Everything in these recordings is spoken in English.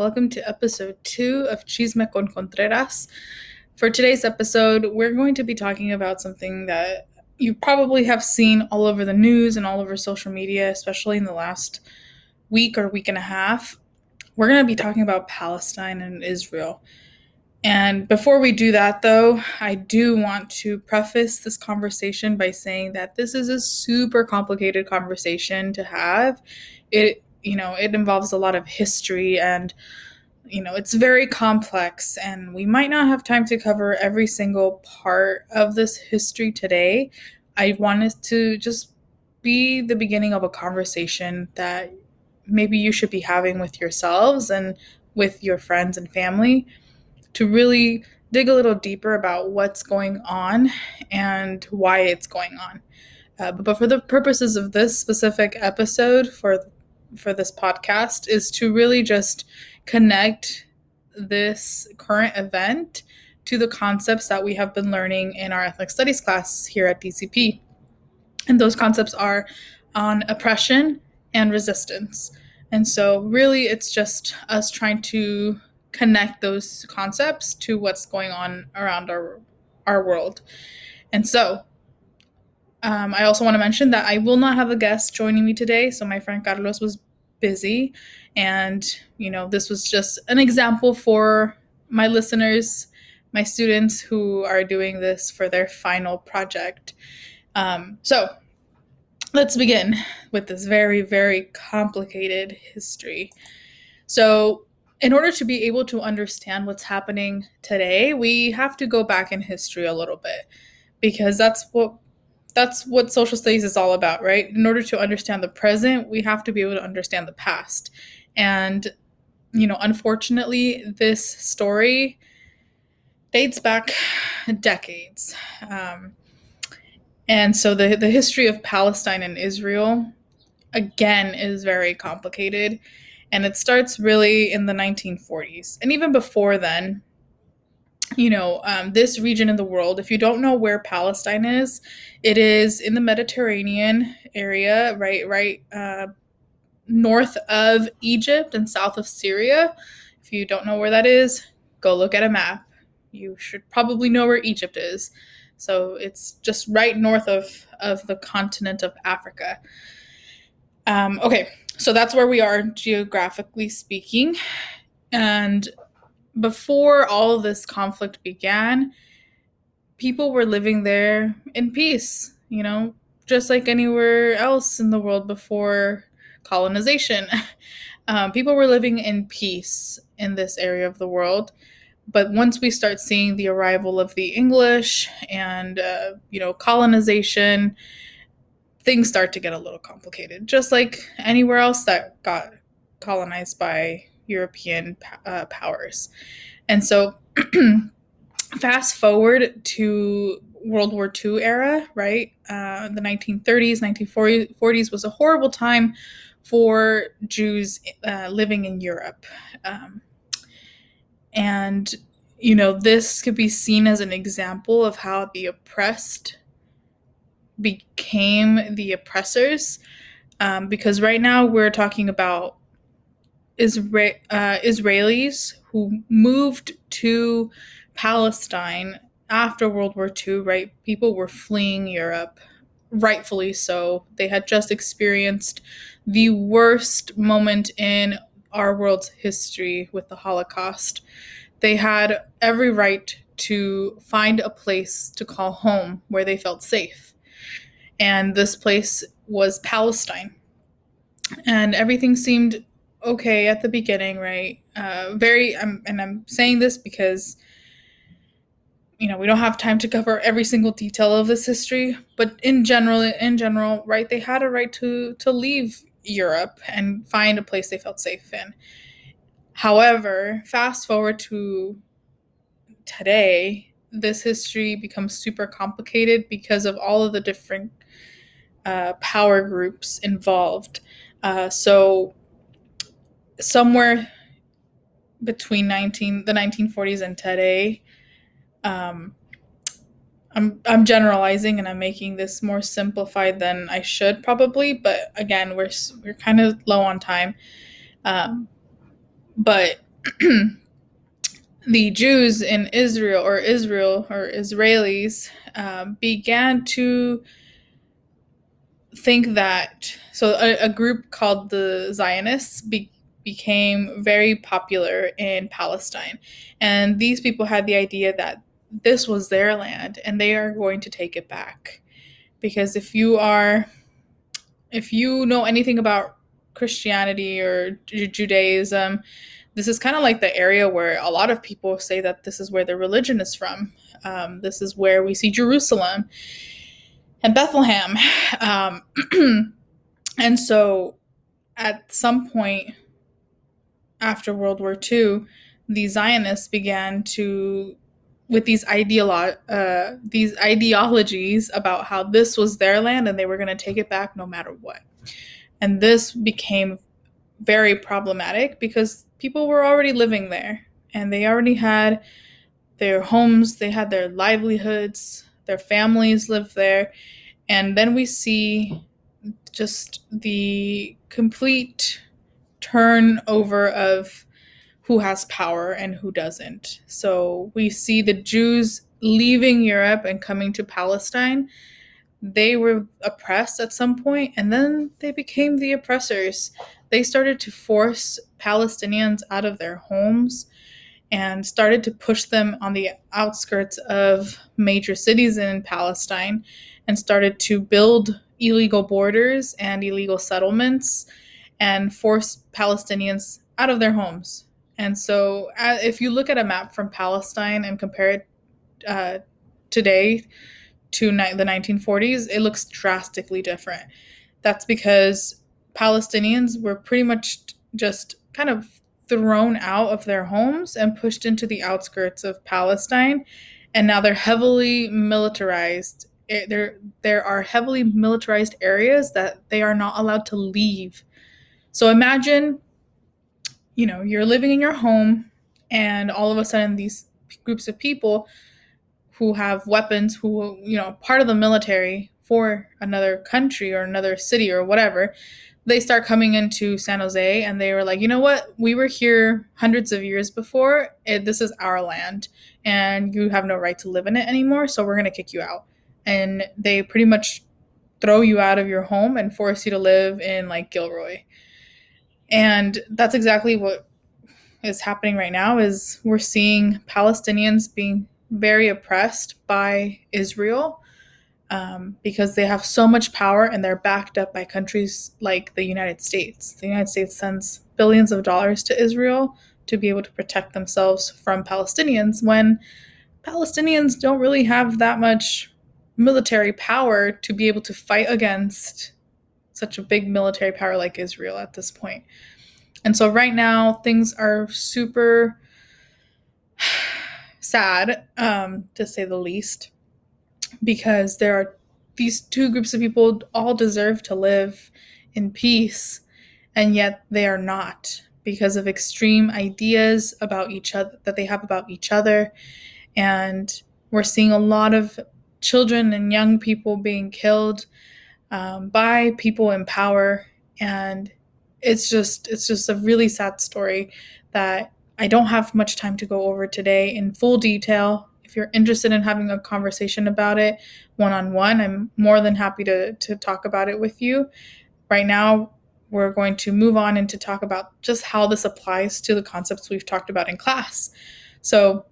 Welcome to episode two of Chisme con Contreras. For today's episode, we're going to be talking about something that you probably have seen all over the news and all over social media, especially in the last week or week and a half. We're going to be talking about Palestine and Israel. And before we do that, though, I do want to preface this conversation by saying that this is a super complicated conversation to have. It you know, it involves a lot of history and you know, it's very complex and we might not have time to cover every single part of this history today. I wanted to just be the beginning of a conversation that maybe you should be having with yourselves and with your friends and family to really dig a little deeper about what's going on and why it's going on. Uh, but for the purposes of this specific episode, for for this podcast is to really just connect this current event to the concepts that we have been learning in our ethnic studies class here at DCP. And those concepts are on oppression and resistance. And so, really, it's just us trying to connect those concepts to what's going on around our, our world. And so, um, I also want to mention that I will not have a guest joining me today. So my friend Carlos was busy. And, you know, this was just an example for my listeners, my students who are doing this for their final project. Um, so let's begin with this very, very complicated history. So, in order to be able to understand what's happening today, we have to go back in history a little bit because that's what that's what social studies is all about, right? In order to understand the present, we have to be able to understand the past. And, you know, unfortunately, this story dates back decades. Um, and so the, the history of Palestine and Israel, again, is very complicated. And it starts really in the 1940s. And even before then, you know, um, this region in the world, if you don't know where Palestine is, it is in the Mediterranean area, right, right, uh, north of Egypt and south of Syria. If you don't know where that is, go look at a map. You should probably know where Egypt is. So it's just right north of, of the continent of Africa. Um, okay, so that's where we are geographically speaking. And before all this conflict began, people were living there in peace, you know, just like anywhere else in the world before colonization. Um, people were living in peace in this area of the world. But once we start seeing the arrival of the English and, uh, you know, colonization, things start to get a little complicated, just like anywhere else that got colonized by European uh, powers. And so, fast forward to World War II era, right? Uh, the 1930s, 1940s was a horrible time for Jews uh, living in Europe. Um, and, you know, this could be seen as an example of how the oppressed became the oppressors. Um, because right now we're talking about Isra- uh, Israelis who moved to Palestine after World War II, right? People were fleeing Europe, rightfully so. They had just experienced the worst moment in our world's history with the Holocaust. They had every right to find a place to call home where they felt safe. And this place was Palestine. And everything seemed okay at the beginning, right? Uh, very, um, and I'm saying this because, you know, we don't have time to cover every single detail of this history, but in general, in general, right, they had a right to to leave Europe and find a place they felt safe in. However, fast forward to today, this history becomes super complicated because of all of the different uh, power groups involved. Uh, so somewhere between 19 the 1940s and today um, I'm I'm generalizing and I'm making this more simplified than I should probably, but again, we're we're kind of low on time. Um, but the Jews in Israel or Israel or Israelis um, began to think that so a, a group called the Zionists be, became very popular in Palestine, and these people had the idea that this was their land and they are going to take it back because if you are if you know anything about Christianity or Judaism, this is kind of like the area where a lot of people say that this is where their religion is from. Um, this is where we see Jerusalem and Bethlehem. Um, and so at some point after World War II, the Zionists began to with these ideolo- uh, these ideologies about how this was their land and they were going to take it back no matter what. And this became very problematic because people were already living there and they already had their homes, they had their livelihoods, their families lived there. And then we see just the complete turnover of who has power and who doesn't. So we see the Jews leaving Europe and coming to Palestine. They were oppressed at some point and then they became the oppressors. They started to force Palestinians out of their homes and started to push them on the outskirts of major cities in Palestine and started to build illegal borders and illegal settlements and force Palestinians out of their homes and so, uh, if you look at a map from Palestine and compare it uh, today to ni- the 1940s, it looks drastically different. That's because Palestinians were pretty much just kind of thrown out of their homes and pushed into the outskirts of Palestine. And now they're heavily militarized. Eh, there, there are heavily militarized areas that they are not allowed to leave. So imagine you know, you're living in your home and all of a sudden these groups of people who have weapons, who, you know, part of the military for another country or another city or whatever, they start coming into San Jose and they were like, you know what? We were here hundreds of years before. It, this is our land and you have no right to live in it anymore. So we're going to kick you out. And they pretty much throw you out of your home and force you to live in like Gilroy and that's exactly what is happening right now is we're seeing palestinians being very oppressed by israel um, because they have so much power and they're backed up by countries like the united states. The united states sends billions of dollars to israel to be able to protect themselves from palestinians when palestinians don't really have that much military power to be able to fight against such a big military power like Israel at this point. And so right now things are super sad, um, to say the least, because there are these two groups of people all deserve to live in peace, and yet they are not because of extreme ideas about each other that they have about each other. And we're seeing a lot of children and young people being killed um, by people in power. And it's just it's just a really sad story that i don't have much time to go over today in full detail. If you're interested in having a conversation about it one-on-one i'm more than happy to to talk about it with you. Right now we're going to move on and to talk about just how this applies to the concepts we've talked about in class. So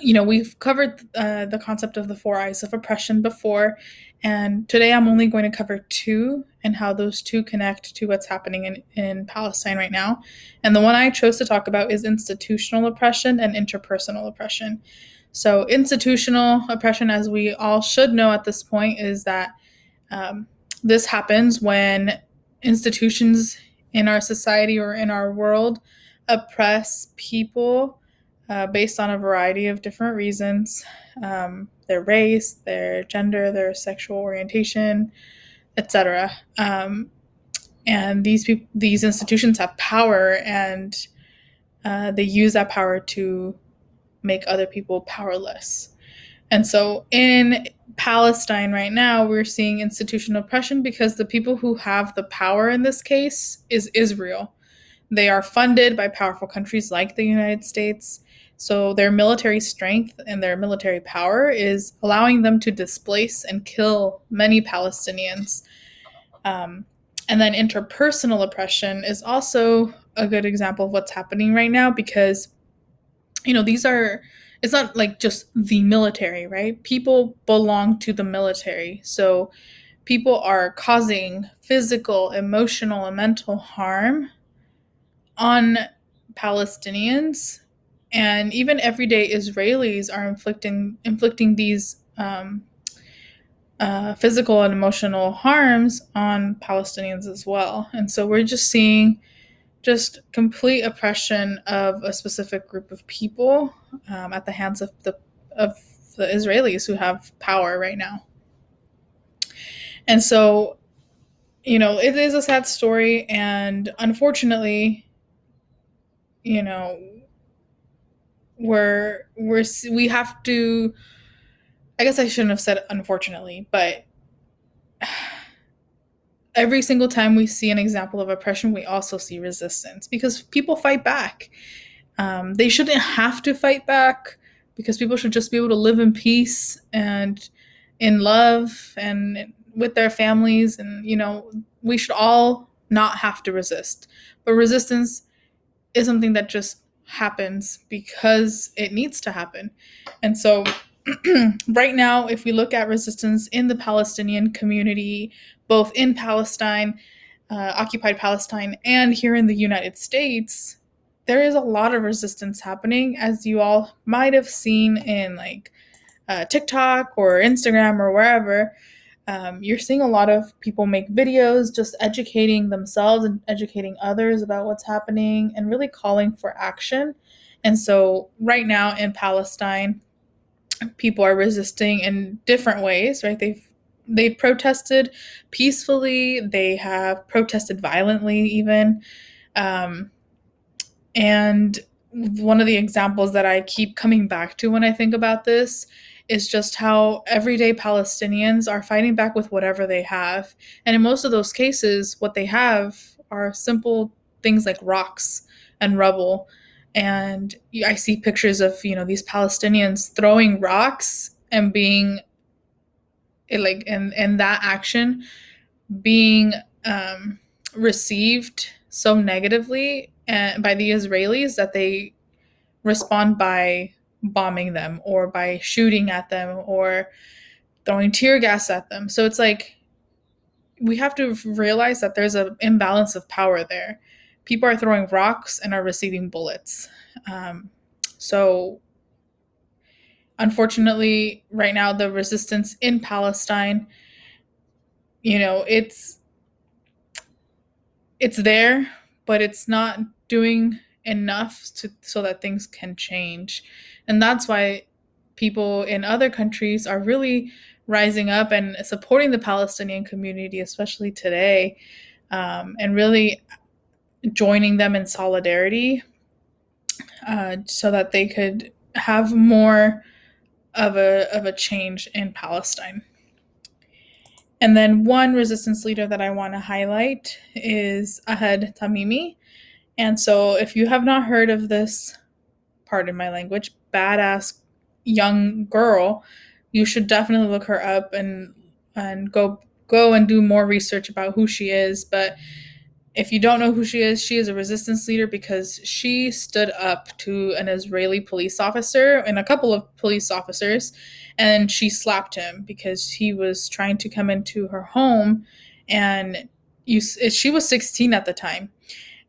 you know, we've covered uh, the concept of the four I's of oppression before, and today I'm only going to cover two and how those two connect to what's happening in, in Palestine right now. And the one I chose to talk about is institutional oppression and interpersonal oppression. So, institutional oppression, as we all should know at this point, is that um, this happens when institutions in our society or in our world oppress people uh, based on a variety of different reasons um, their race, their gender, their sexual orientation, etc. Um, and these these institutions have power, and uh, they use that power to make other people powerless. And so in Palestine right now, we're seeing institutional oppression because the people who have the power in this case is Israel. They are funded by powerful countries like the United States. So their military strength and their military power is allowing them to displace and kill many Palestinians. Um, and then interpersonal oppression is also a good example of what's happening right now because, you know, these are, it's not like just the military, right? People belong to the military. So people are causing physical, emotional, and mental harm on Palestinians and even everyday Israelis are inflicting inflicting these um, uh, physical and emotional harms on Palestinians as well. And so we're just seeing just complete oppression of a specific group of people um, at the hands of the of the Israelis who have power right now. And so, you know, it is a sad story, and unfortunately, you know, we're we're we have to I guess I shouldn't have said unfortunately, but every single time we see an example of oppression, we also see resistance because people fight back. Um, they shouldn't have to fight back because people should just be able to live in peace and in love and with their families. And, you know, we should all not have to resist. But resistance is something that just happens because it needs to happen. And so, right now, if we look at resistance in the Palestinian community, both in Palestine, uh, occupied Palestine, and here in the United States, there is a lot of resistance happening, as you all might have seen in like uh, TikTok or Instagram or wherever um, you're seeing a lot of people make videos just educating themselves and educating others about what's happening and really calling for action. And so, right now in Palestine, people are resisting in different ways, right? They've they've protested peacefully. They have protested violently, even. Um, and one of the examples that I keep coming back to when I think about this is just how everyday Palestinians are fighting back with whatever they have. And in most of those cases, what they have are simple things like rocks and rubble. And I see pictures of, you know, these Palestinians throwing rocks and being like and and that action being um, received so negatively and by the Israelis that they respond by bombing them or by shooting at them or throwing tear gas at them. So it's like we have to realize that there's an imbalance of power there. People are throwing rocks and are receiving bullets. Um, so, unfortunately, right now, the resistance in Palestine, you know, it's it's there, but it's not doing enough to so that things can change. And that's why people in other countries are really rising up and supporting the Palestinian community, especially today, um, and really joining them in solidarity uh, so that they could have more of a, of a change in Palestine. And then one resistance leader that I want to highlight is Ahed Tamimi. And so if you have not heard of this, pardon my language, badass young girl, you should definitely look her up and and go go and do more research about who she is. But if you don't know who she is, she is a resistance leader because she stood up to an Israeli police officer and a couple of police officers, and she slapped him because he was trying to come into her home, and you she was 16 at the time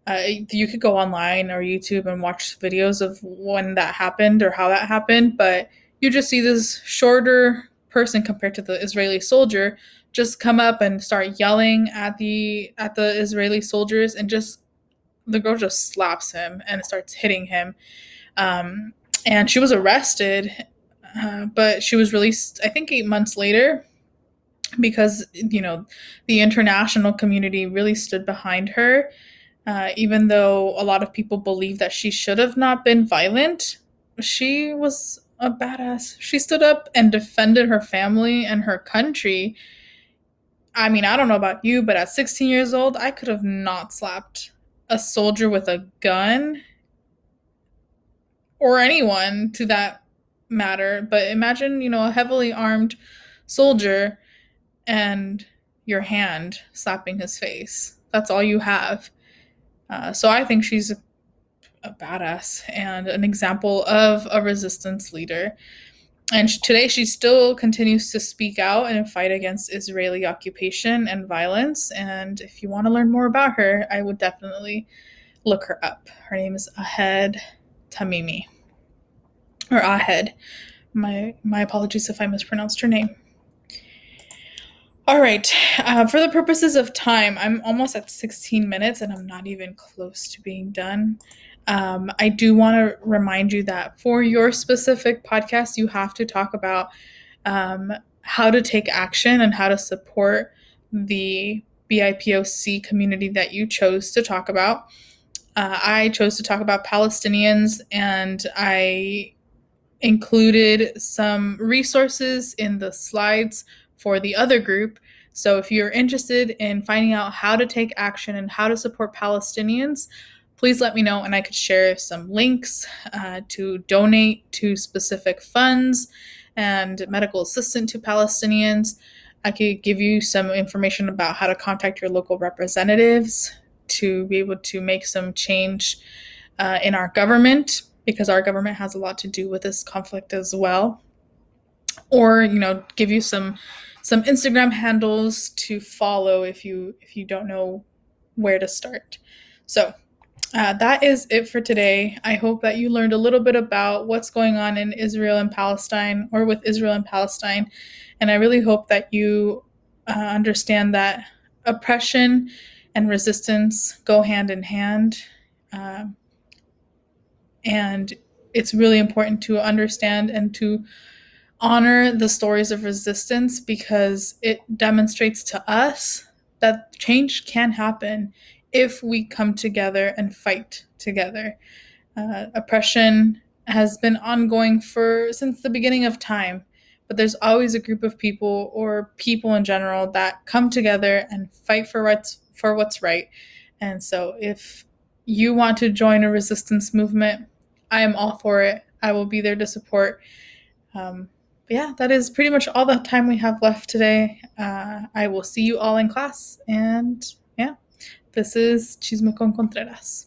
uh, you could go online or YouTube and watch videos of when that happened or how that happened, but you just see this shorter person compared to the Israeli soldier just come up and start yelling at the at the Israeli soldiers and just the girl just slaps him and starts hitting him. Um, and she was arrested, uh, but she was released I think eight months later because you know the international community really stood behind her uh, even though a lot of people believe that she should have not been violent, she was a badass. She stood up and defended her family and her country. I mean, I don't know about you, but at 16 years old, I could have not slapped a soldier with a gun or anyone to that matter, but imagine, you know, a heavily armed soldier and your hand slapping his face. That's all you have. Uh, so I think she's a, a badass and an example of a resistance leader. And today she still continues to speak out and fight against Israeli occupation and violence. And if you want to learn more about her, I would definitely look her up. Her name is Ahed Tamimi. Or Ahed. My my apologies if I mispronounced her name. All right. Uh, for the purposes of time, I'm almost at 16 minutes and I'm not even close to being done. Um, I do want to remind you that for your specific podcast, you have to talk about um, how to take action and how to support the BIPOC community that you chose to talk about. Uh, I chose to talk about Palestinians and I included some resources in the slides for the other group. So if you're interested in finding out how to take action and how to support Palestinians, please let me know and I could share some links uh, to donate to specific funds and medical assistance to Palestinians. I could give you some information about how to contact your local representatives to be able to make some change uh, in our government because our government has a lot to do with this conflict as well. Or, you know, give you some some Instagram handles to follow if you if you don't know where to start. So uh, that is it for today. I hope that you learned a little bit about what's going on in Israel and Palestine, or with Israel and Palestine, and I really hope that you uh, understand that oppression and resistance go hand in hand. Uh, and it's really important to understand and to honor the stories of resistance because it demonstrates to us that change can happen if we come together and fight together. Uh, oppression has been ongoing for since the beginning of time, but there's always a group of people or people in general that come together and fight for what's for what's right. And so if you want to join a resistance movement, I am all for it. I will be there to support. Um, yeah, that is pretty much all the time we have left today. Uh, I will see you all in class. And yeah, this is Chisme con Contreras.